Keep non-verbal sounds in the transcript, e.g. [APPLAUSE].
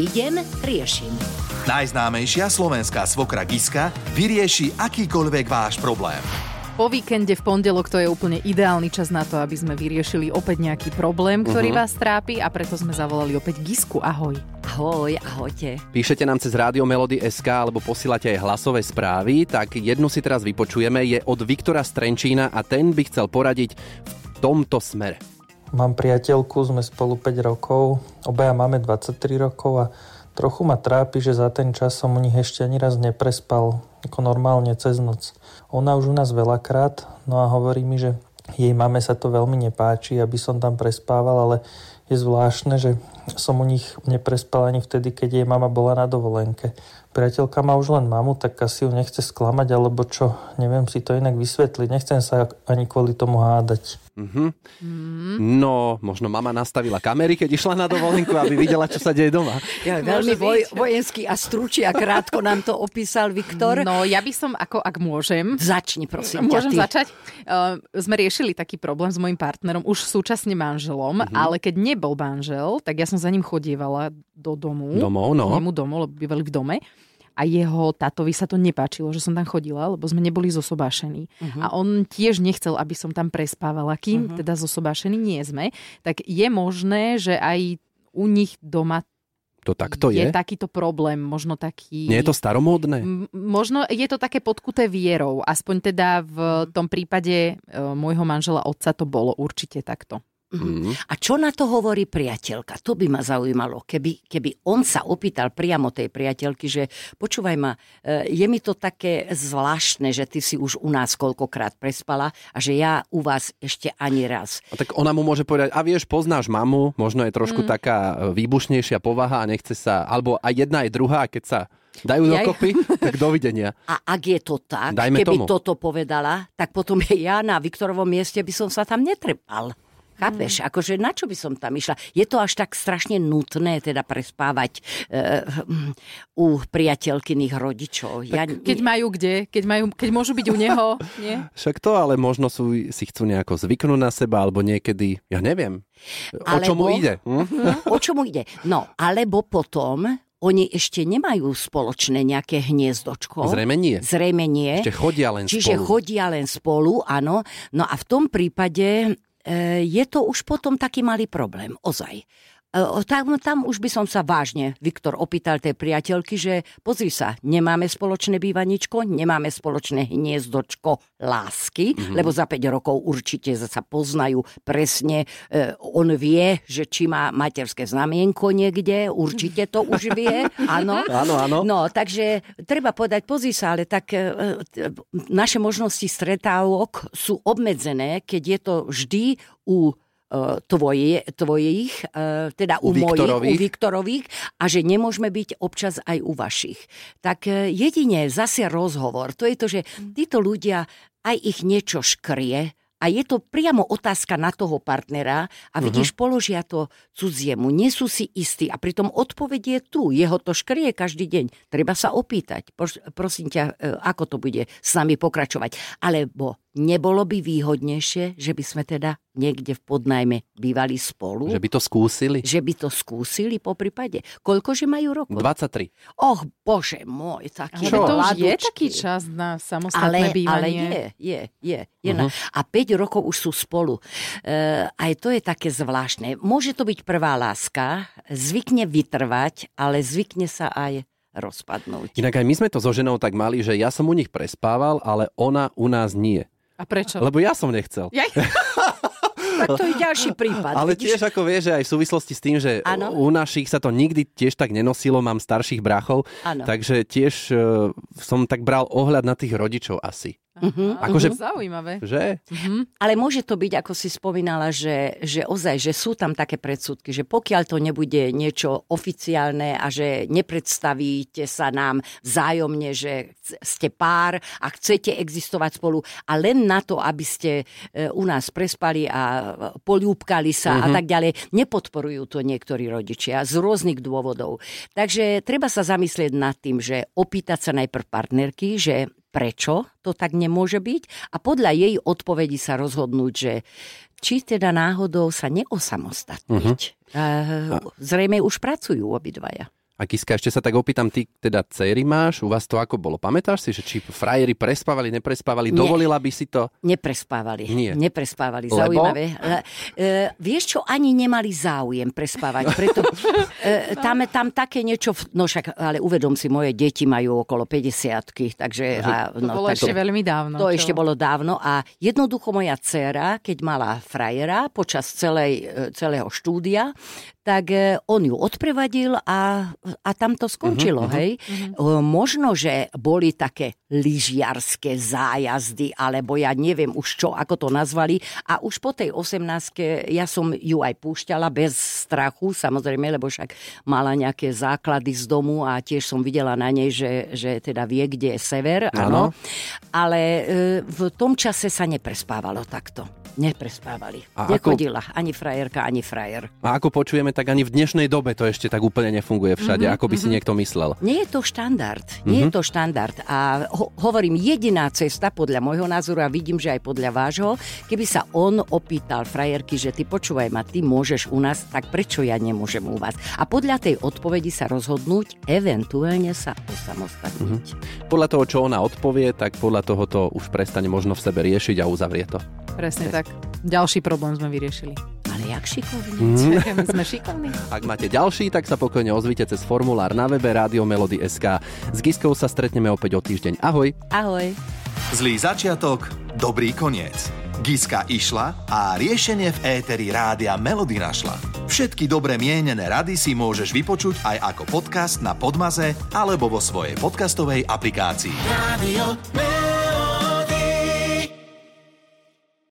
Idem, riešim. Najznámejšia slovenská svokra Giska vyrieši akýkoľvek váš problém. Po víkende v pondelok to je úplne ideálny čas na to, aby sme vyriešili opäť nejaký problém, ktorý uh-huh. vás trápi a preto sme zavolali opäť Gisku. Ahoj. Ahoj, ahojte. Píšete nám cez Rádio Melody SK alebo posielate aj hlasové správy, tak jednu si teraz vypočujeme, je od Viktora Strenčína a ten by chcel poradiť v tomto smere. Mám priateľku, sme spolu 5 rokov, obaja máme 23 rokov a trochu ma trápi, že za ten čas som u nich ešte ani raz neprespal ako normálne cez noc. Ona už u nás veľakrát, no a hovorí mi, že jej mame sa to veľmi nepáči, aby som tam prespával, ale je zvláštne, že som u nich neprespal ani vtedy, keď jej mama bola na dovolenke. Priateľka má už len mamu, tak asi ju nechce sklamať, alebo čo, neviem si to inak vysvetliť. Nechcem sa ani kvôli tomu hádať. Mm-hmm. Mm. No, možno mama nastavila kamery, keď išla na dovolenku, aby videla, čo sa deje doma. Ja, veľmi voj, vojenský a stručí a krátko nám to opísal Viktor. No, ja by som, ako ak môžem... Začni, prosím Môžem ťa, začať? Uh, sme riešili taký problém s mojim partnerom, už súčasne manželom, mm-hmm. ale keď nebol manžel, tak ja som za ním chodievala do domu. Domov, no. K nemu domov, lebo bývali v dome a jeho tatovi sa to nepáčilo, že som tam chodila, lebo sme neboli zosobášení. Uh-huh. A on tiež nechcel, aby som tam prespávala, kým uh-huh. teda zosobášení nie sme. Tak je možné, že aj u nich doma to takto je? Je takýto problém, možno taký... Nie je to staromódne? M- možno je to také podkuté vierou. Aspoň teda v tom prípade e, môjho manžela otca to bolo určite takto. Mm. A čo na to hovorí priateľka? To by ma zaujímalo, keby, keby on sa opýtal priamo tej priateľky, že počúvaj ma, e, je mi to také zvláštne, že ty si už u nás koľkokrát prespala a že ja u vás ešte ani raz. A tak ona mu môže povedať, a vieš, poznáš mamu, možno je trošku mm. taká e, výbušnejšia povaha a nechce sa, alebo aj jedna, aj druhá, keď sa dajú Jaj. dokopy, [LAUGHS] tak dovidenia. A ak je to tak, Dajme keby tomu. toto povedala, tak potom [LAUGHS] ja na Viktorovom mieste by som sa tam netrepal. Chápeš? Mm. Akože na čo by som tam išla? Je to až tak strašne nutné teda prespávať uh, u priateľkyných rodičov. Tak ja, keď nie... majú kde? Keď, majú, keď môžu byť u neho? [LAUGHS] Nie? Však to, ale možno sú, si chcú nejako zvyknúť na seba, alebo niekedy, ja neviem. O čo mu ide? Hm? O čo mu ide? No, alebo potom oni ešte nemajú spoločné nejaké hniezdočko. Zrejme nie. Zrejme nie. Ešte chodia len Čiže spolu. chodia len spolu, áno. No a v tom prípade E, je to už potom taký malý problém, ozaj. E, tam, tam už by som sa vážne, Viktor, opýtal tej priateľky, že pozri sa, nemáme spoločné bývaničko, nemáme spoločné hniezdočko lásky, mm-hmm. lebo za 5 rokov určite sa poznajú presne. E, on vie, že či má materské znamienko niekde, určite to už vie, [LAUGHS] áno. áno, áno. No, takže treba povedať, pozri sa, ale tak e, naše možnosti stretávok sú obmedzené, keď je to vždy u tvoje, tvojich, e, teda u, u mojich, u Viktorových a že nemôžeme byť občas aj u vašich. Tak e, jedine zase rozhovor, to je to, že títo ľudia aj ich niečo škrie, a je to priamo otázka na toho partnera a mhm. vidíš, uh-huh. položia to cudziemu, nie sú si istí a pritom odpoveď je tu, jeho to škrie každý deň. Treba sa opýtať, prosím ťa, ako to bude s nami pokračovať. Alebo nebolo by výhodnejšie, že by sme teda niekde v podnajme bývali spolu? Že by to skúsili? Že by to skúsili po prípade. Koľkože majú rokov? 23. Och, bože môj, taký Ale to už je taký čas na samostatné ale, bývanie. Ale je, je, je. je uh-huh. na, a 5 rokov už sú spolu. E, aj to je také zvláštne. Môže to byť prvá láska, zvykne vytrvať, ale zvykne sa aj rozpadnúť. Inak aj my sme to so ženou tak mali, že ja som u nich prespával, ale ona u nás nie. A prečo? Lebo ja som nechcel. Ja? [LAUGHS] tak to je ďalší prípad. Ale vidíš? tiež ako vieš, aj v súvislosti s tým, že ano? u našich sa to nikdy tiež tak nenosilo, mám starších bráchov, ano. takže tiež uh, som tak bral ohľad na tých rodičov asi. Uh-huh. Akože, zaujímavé. Že? Uh-huh. Ale môže to byť, ako si spomínala, že, že ozaj, že sú tam také predsudky, že pokiaľ to nebude niečo oficiálne a že nepredstavíte sa nám vzájomne, že ste pár a chcete existovať spolu a len na to, aby ste e, u nás prespali a polúbkali sa uh-huh. a tak ďalej, nepodporujú to niektorí rodičia z rôznych dôvodov. Takže treba sa zamyslieť nad tým, že opýtať sa najprv partnerky, že prečo to tak nemôže byť a podľa jej odpovedi sa rozhodnúť, že či teda náhodou sa neosamostatniť. Uh-huh. Zrejme už pracujú obidvaja. A Kiska, ešte sa tak opýtam, ty teda cery máš, u vás to ako bolo? Pamätáš si, že či frajeri prespávali, neprespávali? Nie. Dovolila by si to? Neprespávali. Nie. Neprespávali. Lebo? Zaujímavé. E, e, vieš čo, ani nemali záujem prespávať. Preto [LAUGHS] e, tam, tam také niečo, no však, ale uvedom si, moje deti majú okolo 50 takže... A, no, to bolo tak, ešte to, veľmi dávno. To čo? ešte bolo dávno a jednoducho moja dcéra, keď mala frajera počas celej, e, celého štúdia, tak e, on ju odprevadil a, a tam to skončilo, uh-huh, hej. Uh-huh. Možno, že boli také lyžiarské zájazdy, alebo ja neviem už čo, ako to nazvali. A už po tej 18 ja som ju aj púšťala bez strachu, samozrejme, lebo však mala nejaké základy z domu a tiež som videla na nej, že, že teda vie, kde je sever, áno. Ale e, v tom čase sa neprespávalo takto neprespávali. A Nechodila ako... ani frajerka, ani frajer. A ako počujeme, tak ani v dnešnej dobe to ešte tak úplne nefunguje všade, mm-hmm, ako by mm-hmm. si mhm. niekto myslel. Nie je to štandard. Nie mm-hmm. je mhm. to štandard. A ho- hovorím, jediná cesta podľa môjho názoru a vidím, že aj podľa vášho, keby sa on opýtal frajerky, že ty počúvaj ma, ty môžeš u nás, tak prečo ja nemôžem u vás? A podľa tej odpovedi sa rozhodnúť, eventuálne sa osamostatniť. Mm-hmm. Podľa toho, čo ona odpovie, tak podľa toho to už prestane možno v sebe riešiť a uzavrie to. Presne tak. Ďalší problém sme vyriešili. Ale jak šikovní. Mm. [LAUGHS] sme šikovní. Ak máte ďalší, tak sa pokojne ozvite cez formulár na webe Radio Melody SK. S Giskou sa stretneme opäť o týždeň. Ahoj. Ahoj. Zlý začiatok, dobrý koniec. Giska išla a riešenie v éteri Rádia Melody našla. Všetky dobre mienené rady si môžeš vypočuť aj ako podcast na Podmaze alebo vo svojej podcastovej aplikácii. Radio Melody.